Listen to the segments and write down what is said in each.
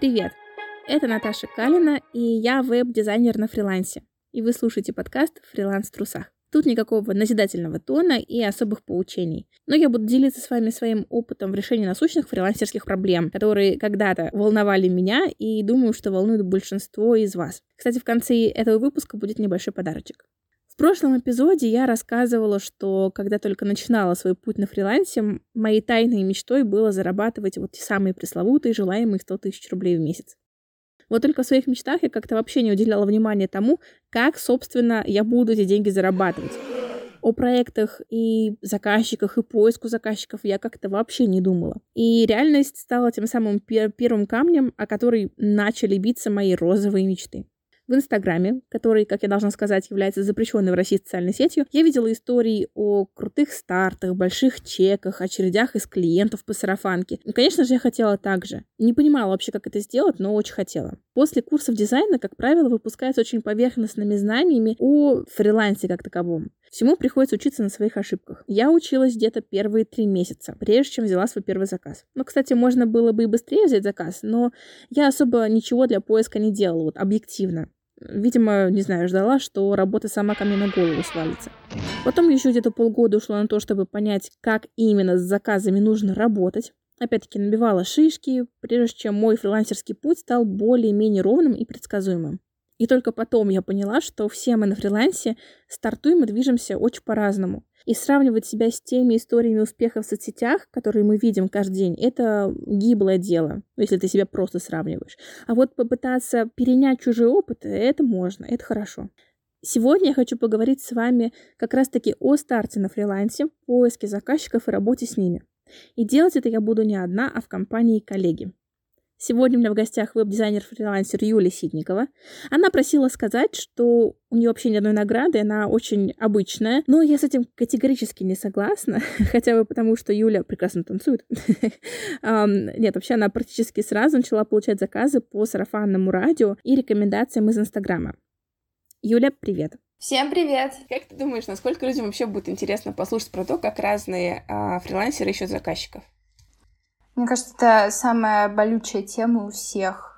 Привет! Это Наташа Калина, и я веб-дизайнер на фрилансе. И вы слушаете подкаст «Фриланс в трусах». Тут никакого назидательного тона и особых поучений. Но я буду делиться с вами своим опытом в решении насущных фрилансерских проблем, которые когда-то волновали меня и думаю, что волнуют большинство из вас. Кстати, в конце этого выпуска будет небольшой подарочек. Прошлом эпизоде я рассказывала, что когда только начинала свой путь на фрилансе, моей тайной мечтой было зарабатывать вот те самые пресловутые желаемые 100 тысяч рублей в месяц. Вот только в своих мечтах я как-то вообще не уделяла внимания тому, как, собственно, я буду эти деньги зарабатывать. О проектах и заказчиках, и поиску заказчиков я как-то вообще не думала. И реальность стала тем самым пер- первым камнем, о который начали биться мои розовые мечты. В Инстаграме, который, как я должна сказать, является запрещенной в России социальной сетью, я видела истории о крутых стартах, больших чеках, очередях из клиентов по сарафанке. И, конечно же, я хотела так же. Не понимала вообще, как это сделать, но очень хотела. После курсов дизайна, как правило, выпускаются очень поверхностными знаниями о фрилансе как таковом. Всему приходится учиться на своих ошибках. Я училась где-то первые три месяца, прежде чем взяла свой первый заказ. Ну, кстати, можно было бы и быстрее взять заказ, но я особо ничего для поиска не делала, вот объективно. Видимо, не знаю, ждала, что работа сама ко мне на голову свалится. Потом еще где-то полгода ушло на то, чтобы понять, как именно с заказами нужно работать. Опять-таки набивала шишки, прежде чем мой фрилансерский путь стал более-менее ровным и предсказуемым. И только потом я поняла, что все мы на фрилансе стартуем и движемся очень по-разному. И сравнивать себя с теми историями успеха в соцсетях, которые мы видим каждый день, это гиблое дело, если ты себя просто сравниваешь. А вот попытаться перенять чужой опыт, это можно, это хорошо. Сегодня я хочу поговорить с вами как раз-таки о старте на фрилансе, поиске заказчиков и работе с ними. И делать это я буду не одна, а в компании коллеги. Сегодня у меня в гостях веб-дизайнер-фрилансер Юлия Ситникова. Она просила сказать, что у нее вообще ни одной награды, она очень обычная, но я с этим категорически не согласна, хотя бы потому, что Юля прекрасно танцует. Нет, вообще она практически сразу начала получать заказы по сарафанному радио и рекомендациям из Инстаграма. Юля, привет! Всем привет! Как ты думаешь, насколько людям вообще будет интересно послушать про то, как разные а, фрилансеры ищут заказчиков? Мне кажется, это самая болючая тема у всех.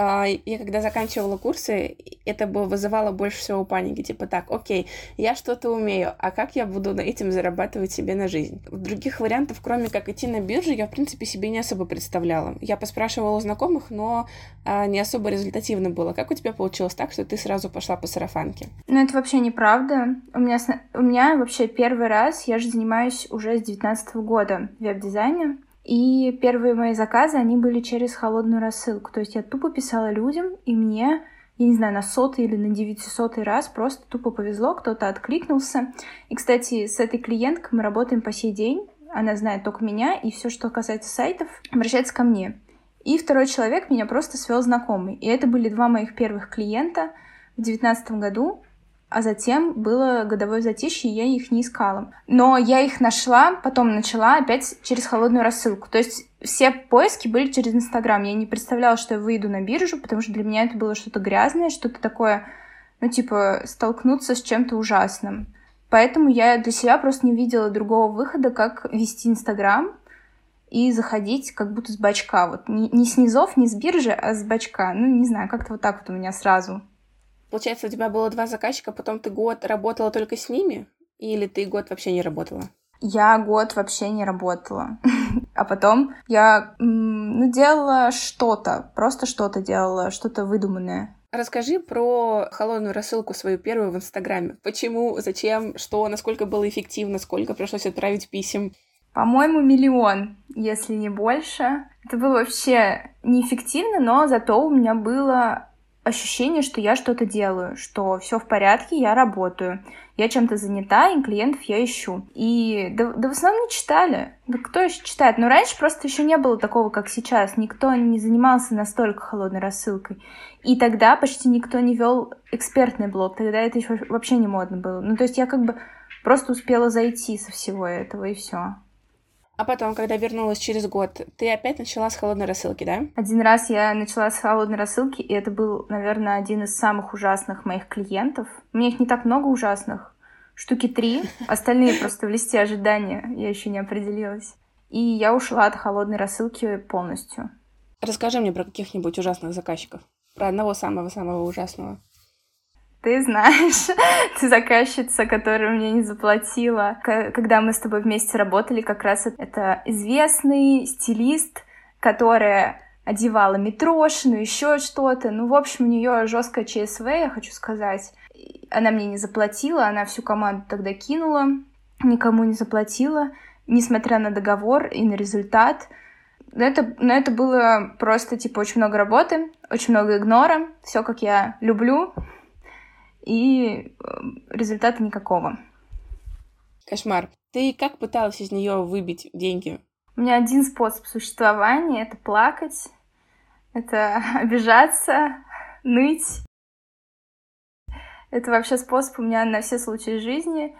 А, я когда заканчивала курсы, это бы вызывало больше всего паники. Типа так, окей, я что-то умею, а как я буду этим зарабатывать себе на жизнь? Других вариантов, кроме как идти на биржу, я, в принципе, себе не особо представляла. Я поспрашивала у знакомых, но а, не особо результативно было. Как у тебя получилось так, что ты сразу пошла по сарафанке? Ну, это вообще неправда. У меня, у меня вообще первый раз, я же занимаюсь уже с 19 года веб-дизайном. И первые мои заказы, они были через холодную рассылку. То есть я тупо писала людям, и мне, я не знаю, на сотый или на девятисотый раз просто тупо повезло, кто-то откликнулся. И, кстати, с этой клиенткой мы работаем по сей день. Она знает только меня, и все, что касается сайтов, обращается ко мне. И второй человек меня просто свел знакомый. И это были два моих первых клиента в девятнадцатом году а затем было годовое затишье, и я их не искала. Но я их нашла, потом начала опять через холодную рассылку. То есть все поиски были через Инстаграм. Я не представляла, что я выйду на биржу, потому что для меня это было что-то грязное, что-то такое, ну, типа, столкнуться с чем-то ужасным. Поэтому я для себя просто не видела другого выхода, как вести Инстаграм и заходить как будто с бачка. Вот не, не с низов, не с биржи, а с бачка. Ну, не знаю, как-то вот так вот у меня сразу Получается, у тебя было два заказчика, потом ты год работала только с ними? Или ты год вообще не работала? Я год вообще не работала. а потом я ну, делала что-то, просто что-то делала, что-то выдуманное. Расскажи про холодную рассылку свою первую в Инстаграме. Почему, зачем, что, насколько было эффективно, сколько пришлось отправить писем? По-моему, миллион, если не больше. Это было вообще неэффективно, но зато у меня было ощущение, что я что-то делаю, что все в порядке, я работаю, я чем-то занята, и клиентов я ищу. И да, да в основном не читали. Да кто еще читает? Но раньше просто еще не было такого, как сейчас. Никто не занимался настолько холодной рассылкой. И тогда почти никто не вел экспертный блог. Тогда это еще вообще не модно было. Ну, то есть я как бы просто успела зайти со всего этого, и все. А потом, когда вернулась через год, ты опять начала с холодной рассылки, да? Один раз я начала с холодной рассылки, и это был, наверное, один из самых ужасных моих клиентов. У меня их не так много ужасных, штуки три. Остальные просто в листе ожидания, я еще не определилась. И я ушла от холодной рассылки полностью. Расскажи мне про каких-нибудь ужасных заказчиков. Про одного самого-самого ужасного. Ты знаешь, ты заказчица, которая мне не заплатила. Когда мы с тобой вместе работали, как раз это известный стилист, которая одевала Митрошину, еще что-то. Ну, в общем, у нее жесткая ЧСВ, я хочу сказать. Она мне не заплатила, она всю команду тогда кинула, никому не заплатила, несмотря на договор и на результат. Но это, но это было просто, типа, очень много работы, очень много игнора, все как я люблю, и э, результата никакого. Кошмар. Ты как пыталась из нее выбить деньги? У меня один способ существования — это плакать это обижаться, ныть. Это вообще способ у меня на все случаи жизни.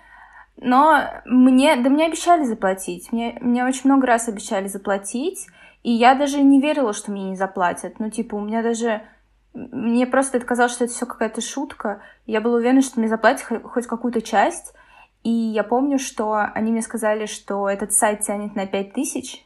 Но мне, да мне обещали заплатить. Мне, мне очень много раз обещали заплатить. И я даже не верила, что мне не заплатят. Ну, типа, у меня даже... Мне просто это казалось, что это все какая-то шутка. Я была уверена, что мне заплатят хоть какую-то часть. И я помню, что они мне сказали, что этот сайт тянет на 5000.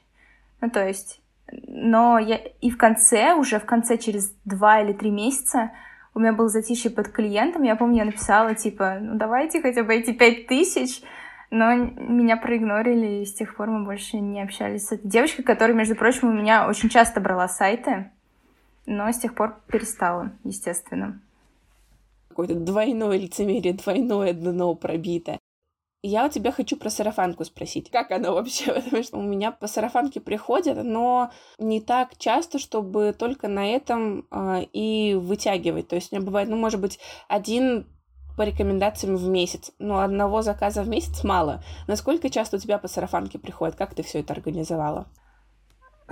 Ну, то есть но я и в конце, уже в конце, через два или три месяца, у меня был затишье под клиентом, я помню, я написала, типа, ну давайте хотя бы эти пять тысяч, но меня проигнорили, и с тех пор мы больше не общались с этой девочкой, которая, между прочим, у меня очень часто брала сайты, но с тех пор перестала, естественно. Какое-то двойное лицемерие, двойное дно пробито. Я у тебя хочу про сарафанку спросить. Как она вообще? Потому что у меня по сарафанке приходят, но не так часто, чтобы только на этом э, и вытягивать. То есть у меня бывает, ну, может быть, один по рекомендациям в месяц. Но одного заказа в месяц мало. Насколько часто у тебя по сарафанке приходит? Как ты все это организовала?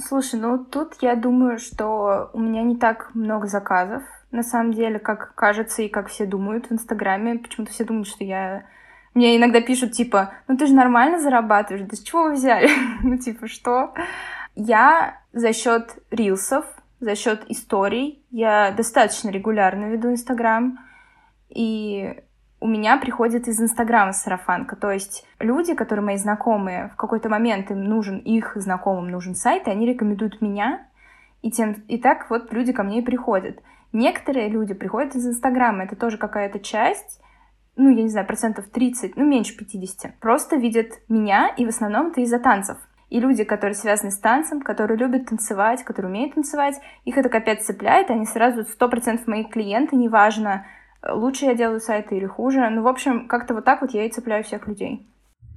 Слушай, ну тут я думаю, что у меня не так много заказов, на самом деле, как кажется и как все думают в Инстаграме. Почему-то все думают, что я мне иногда пишут, типа, ну ты же нормально зарабатываешь, да с чего вы взяли? ну, типа, что? Я за счет рилсов, за счет историй, я достаточно регулярно веду Инстаграм, и у меня приходит из Инстаграма сарафанка. То есть люди, которые мои знакомые, в какой-то момент им нужен, их знакомым нужен сайт, и они рекомендуют меня, и, тем, и так вот люди ко мне и приходят. Некоторые люди приходят из Инстаграма, это тоже какая-то часть, ну, я не знаю, процентов 30, ну, меньше 50, просто видят меня, и в основном это из-за танцев. И люди, которые связаны с танцем, которые любят танцевать, которые умеют танцевать, их это капец цепляет, они сразу 100% мои клиенты, неважно, лучше я делаю сайты или хуже. Ну, в общем, как-то вот так вот я и цепляю всех людей.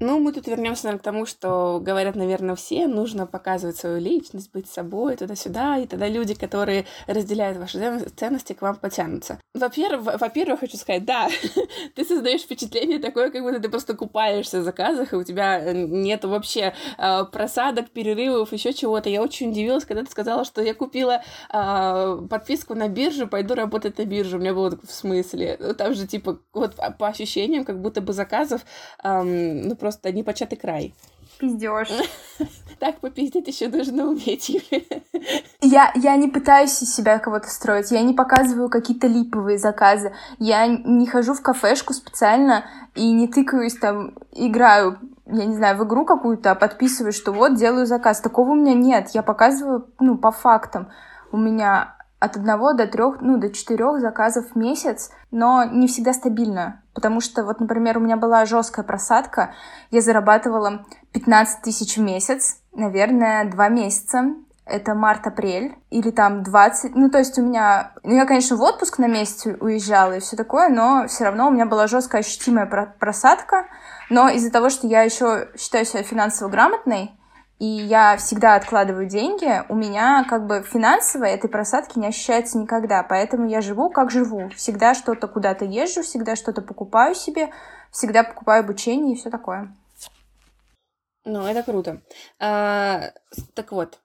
Ну, мы тут вернемся, наверное, к тому, что говорят, наверное, все, нужно показывать свою личность, быть собой, туда-сюда, и тогда люди, которые разделяют ваши ценности, к вам потянутся. Во-первых, во-первых, хочу сказать, да, ты создаешь впечатление такое, как будто ты просто купаешься в заказах, и у тебя нет вообще э, просадок, перерывов, еще чего-то. Я очень удивилась, когда ты сказала, что я купила э, подписку на биржу, пойду работать на биржу. У меня было в смысле. Там же, типа, вот по ощущениям, как будто бы заказов, э, ну, просто непочатый край. Пиздешь. Так попиздить еще нужно уметь, Я, я не пытаюсь из себя кого-то строить, я не показываю какие-то липовые заказы, я не хожу в кафешку специально и не тыкаюсь там, играю, я не знаю, в игру какую-то, а подписываю, что вот, делаю заказ. Такого у меня нет, я показываю, ну, по фактам. У меня от одного до трех, ну, до четырех заказов в месяц, но не всегда стабильно. Потому что, вот, например, у меня была жесткая просадка, я зарабатывала 15 тысяч в месяц, наверное, два месяца. Это март-апрель, или там 20, ну, то есть у меня, ну, я, конечно, в отпуск на месяц уезжала и все такое, но все равно у меня была жесткая ощутимая просадка, но из-за того, что я еще считаю себя финансово грамотной, и я всегда откладываю деньги, у меня как бы финансово этой просадки не ощущается никогда, поэтому я живу как живу. Всегда что-то куда-то езжу, всегда что-то покупаю себе, всегда покупаю обучение и все такое. Ну, это круто. А, так вот,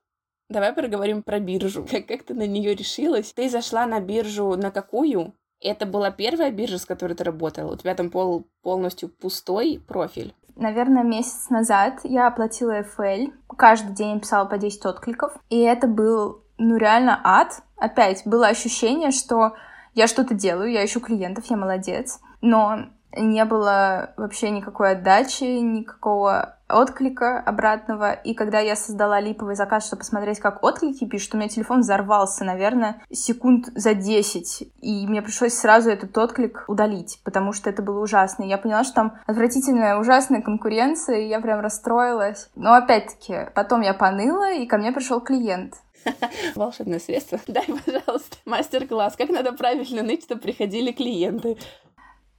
давай поговорим про биржу. Как, как ты на нее решилась? Ты зашла на биржу на какую? Это была первая биржа, с которой ты работала? У тебя там пол, полностью пустой профиль? Наверное, месяц назад я оплатила FL. Каждый день писала по 10 откликов. И это был, ну, реально ад. Опять было ощущение, что я что-то делаю, я ищу клиентов, я молодец. Но не было вообще никакой отдачи, никакого отклика обратного. И когда я создала липовый заказ, чтобы посмотреть, как отклики пишут, у меня телефон взорвался, наверное, секунд за 10. И мне пришлось сразу этот отклик удалить, потому что это было ужасно. И я поняла, что там отвратительная, ужасная конкуренция, и я прям расстроилась. Но опять-таки, потом я поныла, и ко мне пришел клиент. Волшебное средство. Дай, пожалуйста, мастер-класс. Как надо правильно ныть, чтобы приходили клиенты.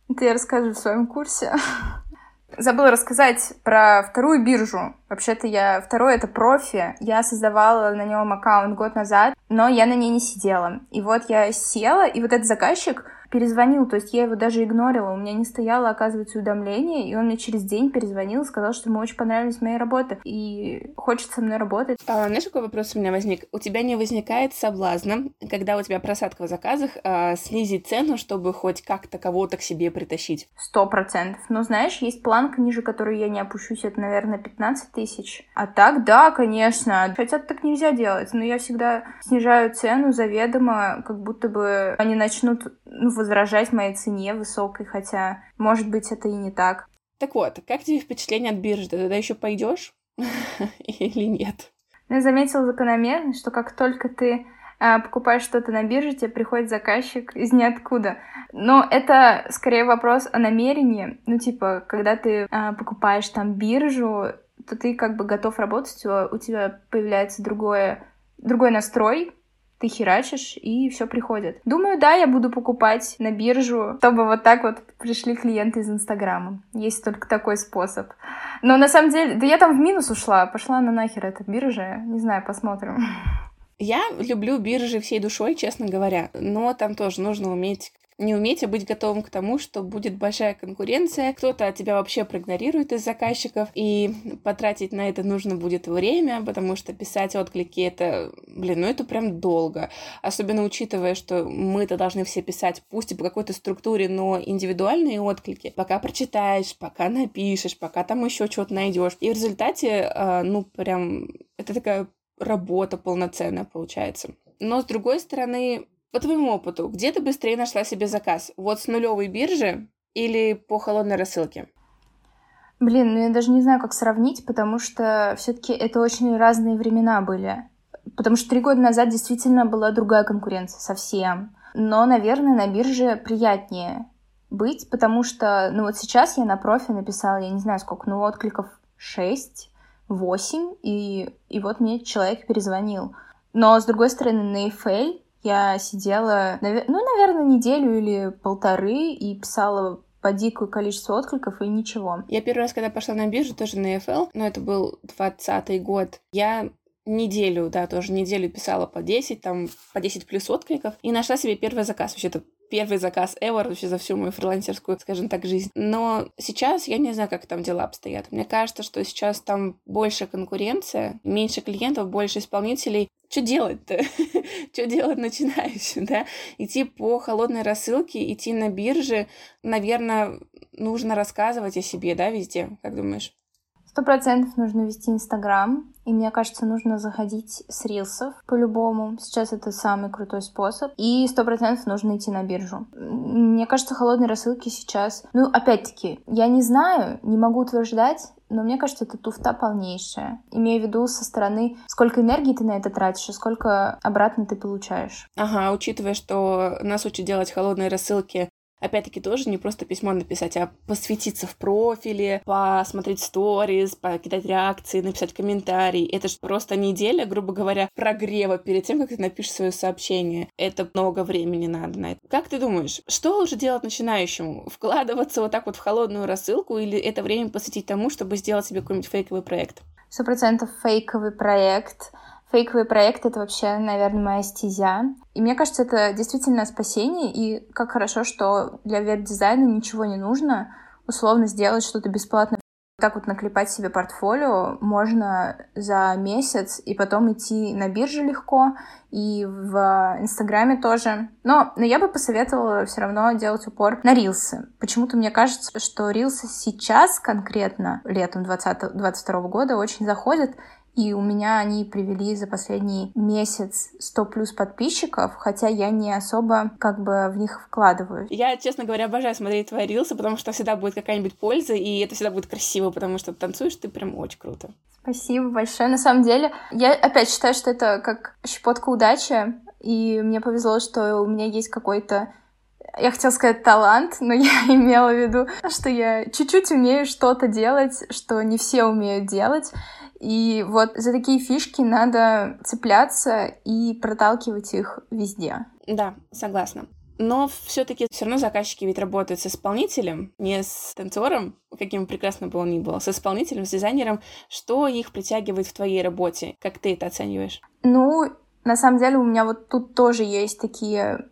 Это я расскажу в своем курсе. Забыла рассказать про вторую биржу. Вообще-то я... Второй — это профи. Я создавала на нем аккаунт год назад, но я на ней не сидела. И вот я села, и вот этот заказчик перезвонил, то есть я его даже игнорила, у меня не стояло, оказывается, уведомление, и он мне через день перезвонил, сказал, что ему очень понравились мои работы, и хочет со мной работать. А, знаешь, какой вопрос у меня возник? У тебя не возникает соблазна, когда у тебя просадка в заказах, а, снизить цену, чтобы хоть как-то кого-то к себе притащить? Сто процентов. Но знаешь, есть планка, ниже которой я не опущусь, это, наверное, 15 тысяч. А так, да, конечно. Хотя так нельзя делать, но я всегда снижаю цену заведомо, как будто бы они начнут ну, возражать моей цене высокой, хотя, может быть, это и не так. Так вот, как тебе впечатление от биржи? Ты туда еще пойдешь или нет? Я заметила закономерность, что как только ты а, покупаешь что-то на бирже, тебе приходит заказчик из ниоткуда. Но это скорее вопрос о намерении. Ну, типа, когда ты а, покупаешь там биржу, то ты как бы готов работать, у тебя появляется другое, другой настрой, ты херачишь, и все приходит. Думаю, да, я буду покупать на биржу, чтобы вот так вот пришли клиенты из Инстаграма. Есть только такой способ. Но на самом деле, да я там в минус ушла, пошла на нахер эта биржа, не знаю, посмотрим. Я люблю биржи всей душой, честно говоря, но там тоже нужно уметь не уметь, а быть готовым к тому, что будет большая конкуренция, кто-то тебя вообще проигнорирует из заказчиков, и потратить на это нужно будет время, потому что писать отклики это, блин, ну это прям долго. Особенно учитывая, что мы-то должны все писать, пусть и по какой-то структуре, но индивидуальные отклики. Пока прочитаешь, пока напишешь, пока там еще что-то найдешь. И в результате, а, ну, прям, это такая работа полноценная получается. Но с другой стороны, по твоему опыту, где ты быстрее нашла себе заказ? Вот с нулевой биржи или по холодной рассылке? Блин, ну я даже не знаю, как сравнить, потому что все-таки это очень разные времена были. Потому что три года назад действительно была другая конкуренция совсем. Но, наверное, на бирже приятнее быть, потому что, ну вот сейчас я на профи написала, я не знаю сколько, ну откликов 6, 8, и, и вот мне человек перезвонил. Но, с другой стороны, на EFL я сидела, ну, наверное, неделю или полторы и писала по дикое количество откликов и ничего. Я первый раз, когда пошла на биржу, тоже на EFL, но это был двадцатый год, я неделю, да, тоже неделю писала по 10, там, по 10 плюс откликов, и нашла себе первый заказ. Вообще-то первый заказ ever вообще за всю мою фрилансерскую, скажем так, жизнь. Но сейчас я не знаю, как там дела обстоят. Мне кажется, что сейчас там больше конкуренция, меньше клиентов, больше исполнителей. Что делать-то? Что делать начинающим, да? Идти по холодной рассылке, идти на бирже, наверное, нужно рассказывать о себе, да, везде, как думаешь? Сто процентов нужно вести Инстаграм, и мне кажется, нужно заходить с рилсов по-любому. Сейчас это самый крутой способ. И сто процентов нужно идти на биржу. Мне кажется, холодные рассылки сейчас... Ну, опять-таки, я не знаю, не могу утверждать, но мне кажется, это туфта полнейшая. Имею в виду со стороны, сколько энергии ты на это тратишь, и сколько обратно ты получаешь. Ага, учитывая, что нас учат делать холодные рассылки Опять-таки тоже не просто письмо написать, а посвятиться в профиле, посмотреть сторис, покидать реакции, написать комментарий. Это же просто неделя, грубо говоря, прогрева перед тем, как ты напишешь свое сообщение. Это много времени надо на это. Как ты думаешь, что лучше делать начинающему? Вкладываться вот так вот в холодную рассылку или это время посвятить тому, чтобы сделать себе какой-нибудь фейковый проект? Сто процентов фейковый проект — Фейковый проект — это вообще, наверное, моя стезя. И мне кажется, это действительно спасение, и как хорошо, что для веб-дизайна ничего не нужно условно сделать что-то бесплатно так вот наклепать себе портфолио можно за месяц и потом идти на бирже легко и в Инстаграме тоже. Но, но я бы посоветовала все равно делать упор на рилсы. Почему-то мне кажется, что рилсы сейчас конкретно летом 2022 года очень заходят И у меня они привели за последний месяц 100 плюс подписчиков, хотя я не особо как бы в них вкладываю. Я, честно говоря, обожаю смотреть твои рилсы, потому что всегда будет какая-нибудь польза, и это всегда будет красиво, потому что танцуешь ты прям очень круто. Спасибо большое. На самом деле, я опять считаю, что это как щепотка удачи, и мне повезло, что у меня есть какой-то я хотела сказать талант, но я имела в виду, что я чуть-чуть умею что-то делать, что не все умеют делать. И вот за такие фишки надо цепляться и проталкивать их везде. Да, согласна. Но все-таки все равно заказчики ведь работают с исполнителем, не с танцором, каким прекрасно бы он ни был, с исполнителем, с дизайнером. Что их притягивает в твоей работе? Как ты это оцениваешь? Ну, на самом деле у меня вот тут тоже есть такие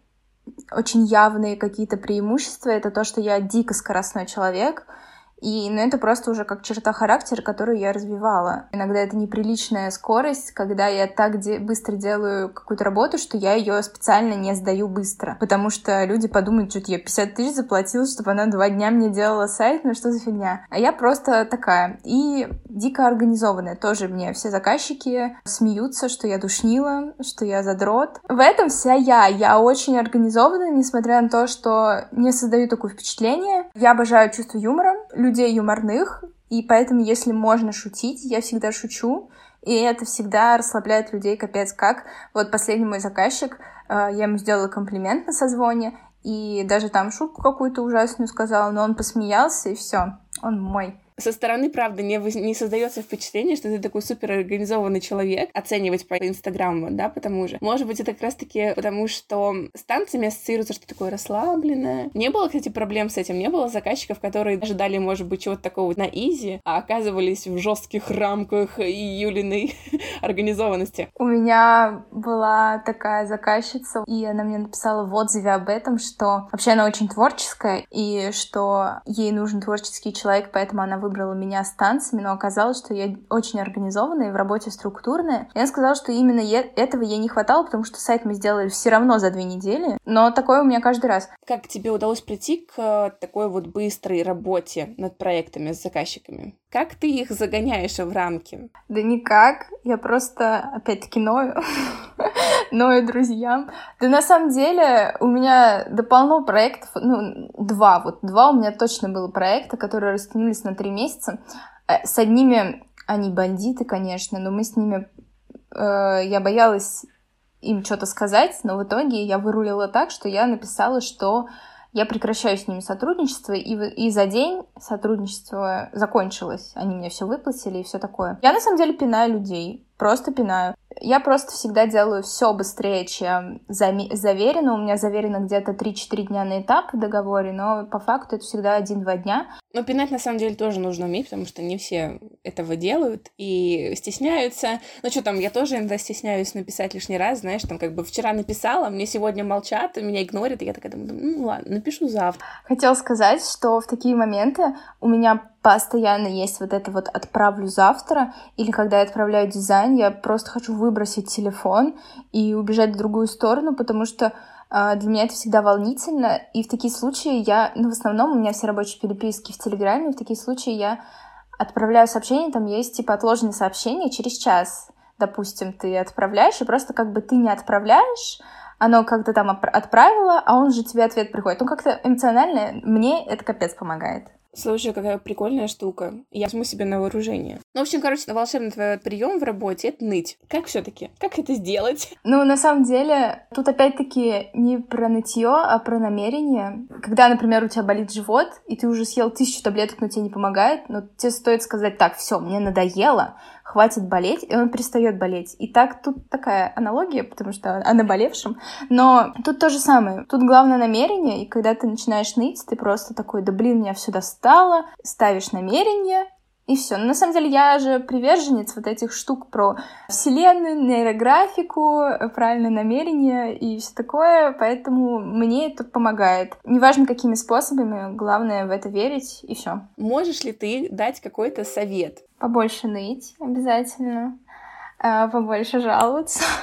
очень явные какие-то преимущества. Это то, что я дико скоростной человек — и, ну, это просто уже как черта характера, которую я развивала. Иногда это неприличная скорость, когда я так де- быстро делаю какую-то работу, что я ее специально не сдаю быстро. Потому что люди подумают, что я 50 тысяч заплатила, чтобы она два дня мне делала сайт, ну что за фигня. А я просто такая. И дико организованная. Тоже мне все заказчики смеются, что я душнила, что я задрот. В этом вся я. Я очень организована, несмотря на то, что не создаю такое впечатление. Я обожаю чувство юмора людей юморных, и поэтому, если можно шутить, я всегда шучу, и это всегда расслабляет людей капец как. Вот последний мой заказчик, э, я ему сделала комплимент на созвоне, и даже там шутку какую-то ужасную сказала, но он посмеялся, и все, он мой со стороны, правда, не, не создается впечатление, что ты такой супер организованный человек, оценивать по Инстаграму, да, потому же. Может быть, это как раз-таки потому, что с танцами ассоциируется что такое расслабленное. Не было, кстати, проблем с этим. Не было заказчиков, которые ожидали, может быть, чего-то такого на изи, а оказывались в жестких рамках Юлиной организованности. У меня была такая заказчица, и она мне написала в отзыве об этом, что вообще она очень творческая, и что ей нужен творческий человек, поэтому она выбрала меня с танцами, но оказалось, что я очень организованная и в работе структурная. Она сказала, что именно этого ей не хватало, потому что сайт мы сделали все равно за две недели. Но такое у меня каждый раз. Как тебе удалось прийти к э, такой вот быстрой работе над проектами с заказчиками? Как ты их загоняешь в рамки? Да никак. Я просто, опять-таки, ною. ною друзьям. Да на самом деле у меня до полно проектов, ну, два, вот два у меня точно было проекта, которые растянулись на три месяца. Э, с одними они бандиты, конечно, но мы с ними... Э, я боялась им что-то сказать, но в итоге я вырулила так, что я написала, что я прекращаю с ними сотрудничество, и, и за день сотрудничество закончилось. Они мне все выплатили и все такое. Я на самом деле пинаю людей, просто пинаю. Я просто всегда делаю все быстрее, чем заверено. У меня заверено где-то 3-4 дня на этап в договоре, но по факту это всегда 1-2 дня. Но пинать на самом деле тоже нужно уметь, потому что не все этого делают и стесняются. Ну что там, я тоже иногда стесняюсь написать лишний раз, знаешь, там как бы вчера написала, мне сегодня молчат, меня игнорят, и я такая думаю, ну ладно, напишу завтра. Хотела сказать, что в такие моменты у меня постоянно есть вот это вот «отправлю завтра», или когда я отправляю дизайн, я просто хочу выбросить телефон и убежать в другую сторону, потому что э, для меня это всегда волнительно, и в такие случаи я, ну, в основном у меня все рабочие переписки в Телеграме, в такие случаи я отправляю сообщение, там есть типа отложенные сообщения через час, допустим, ты отправляешь, и просто как бы ты не отправляешь, оно как-то там отправило, а он же тебе ответ приходит. Ну, как-то эмоционально мне это капец помогает. Слушай, какая прикольная штука. Я возьму себе на вооружение. Ну, в общем, короче, волшебный твой прием в работе — это ныть. Как все таки Как это сделать? Ну, на самом деле, тут опять-таки не про нытье, а про намерение. Когда, например, у тебя болит живот, и ты уже съел тысячу таблеток, но тебе не помогает, но тебе стоит сказать, так, все, мне надоело, хватит болеть, и он перестает болеть. И так тут такая аналогия, потому что о наболевшем. Но тут то же самое. Тут главное намерение, и когда ты начинаешь ныть, ты просто такой, да блин, меня все достало, ставишь намерение, и все. Но на самом деле я же приверженец вот этих штук про вселенную, нейрографику, правильное намерение и все такое, поэтому мне это помогает. Неважно, какими способами, главное в это верить, и все. Можешь ли ты дать какой-то совет? Побольше ныть обязательно, а, побольше жаловаться.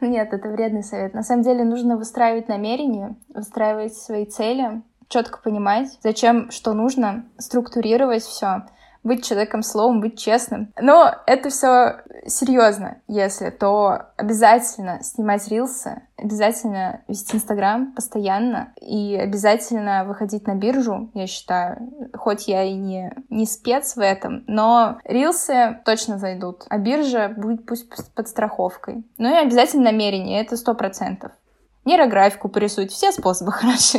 Ну нет, это вредный совет. На самом деле нужно выстраивать намерения, выстраивать свои цели, четко понимать, зачем что нужно, структурировать все быть человеком словом, быть честным. Но это все серьезно, если, то обязательно снимать рилсы, обязательно вести Инстаграм постоянно и обязательно выходить на биржу, я считаю. Хоть я и не, не спец в этом, но рилсы точно зайдут, а биржа будет пусть под страховкой. Ну и обязательно намерение, это сто процентов. Нейрографику порисуйте, все способы хороши.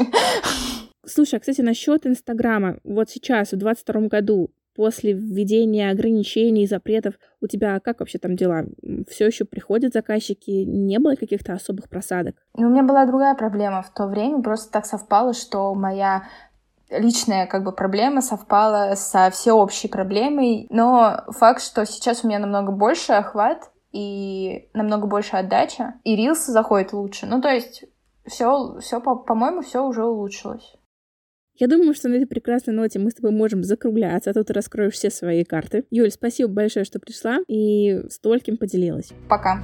Слушай, а, кстати, насчет Инстаграма. Вот сейчас, в 22 году, после введения ограничений, запретов, у тебя как вообще там дела? Все еще приходят заказчики? Не было каких-то особых просадок? У меня была другая проблема в то время. Просто так совпало, что моя личная как бы проблема совпала со всеобщей проблемой. Но факт, что сейчас у меня намного больше охват и намного больше отдача, и рилсы заходят лучше. Ну, то есть все, все по-моему, все уже улучшилось. Я думаю, что на этой прекрасной ноте мы с тобой можем закругляться, а то ты раскроешь все свои карты. Юль, спасибо большое, что пришла и стольким поделилась. Пока.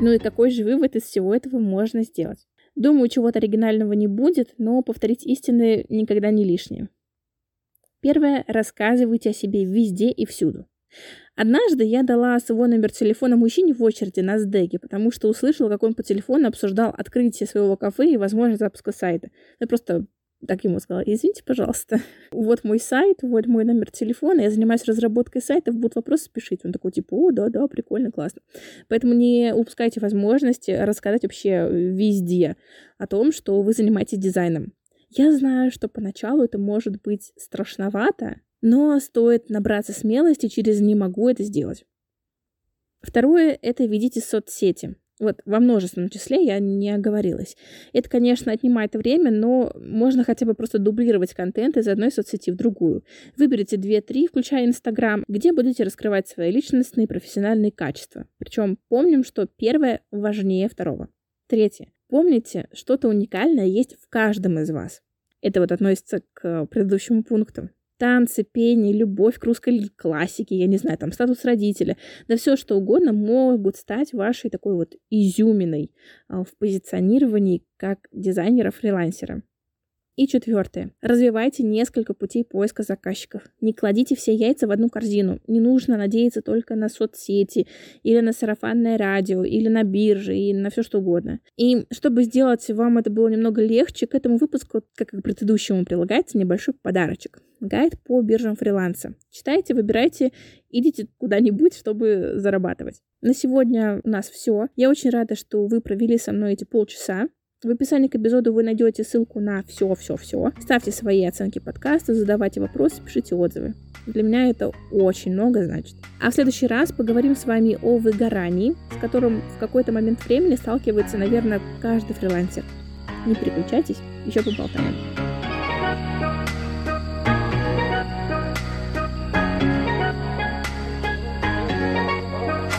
Ну и какой же вывод из всего этого можно сделать? Думаю, чего-то оригинального не будет, но повторить истины никогда не лишнее. Первое. Рассказывайте о себе везде и всюду. Однажды я дала свой номер телефона мужчине в очереди на сдеге, потому что услышала, как он по телефону обсуждал открытие своего кафе и возможность запуска сайта. Я просто так ему сказала, извините, пожалуйста, вот мой сайт, вот мой номер телефона, я занимаюсь разработкой сайтов, будут вопросы, пишите. Он такой, типа, о, да-да, прикольно, классно. Поэтому не упускайте возможности рассказать вообще везде о том, что вы занимаетесь дизайном. Я знаю, что поначалу это может быть страшновато, но стоит набраться смелости через «не могу это сделать». Второе — это ведите соцсети. Вот во множественном числе я не оговорилась. Это, конечно, отнимает время, но можно хотя бы просто дублировать контент из одной соцсети в другую. Выберите 2-3, включая Инстаграм, где будете раскрывать свои личностные и профессиональные качества. Причем помним, что первое важнее второго. Третье. Помните, что-то уникальное есть в каждом из вас. Это вот относится к предыдущему пункту танцы, пение, любовь к русской классике, я не знаю, там статус родителя, да все что угодно могут стать вашей такой вот изюминой а, в позиционировании как дизайнера-фрилансера. И четвертое. Развивайте несколько путей поиска заказчиков. Не кладите все яйца в одну корзину. Не нужно надеяться только на соцсети или на сарафанное радио или на бирже и на все что угодно. И чтобы сделать вам это было немного легче, к этому выпуску, как и к предыдущему, прилагается небольшой подарочек. Гайд по биржам фриланса. Читайте, выбирайте, идите куда-нибудь, чтобы зарабатывать. На сегодня у нас все. Я очень рада, что вы провели со мной эти полчаса. В описании к эпизоду вы найдете ссылку на все-все-все. Ставьте свои оценки подкаста, задавайте вопросы, пишите отзывы. Для меня это очень много значит. А в следующий раз поговорим с вами о выгорании, с которым в какой-то момент времени сталкивается, наверное, каждый фрилансер. Не переключайтесь, еще поболтаем.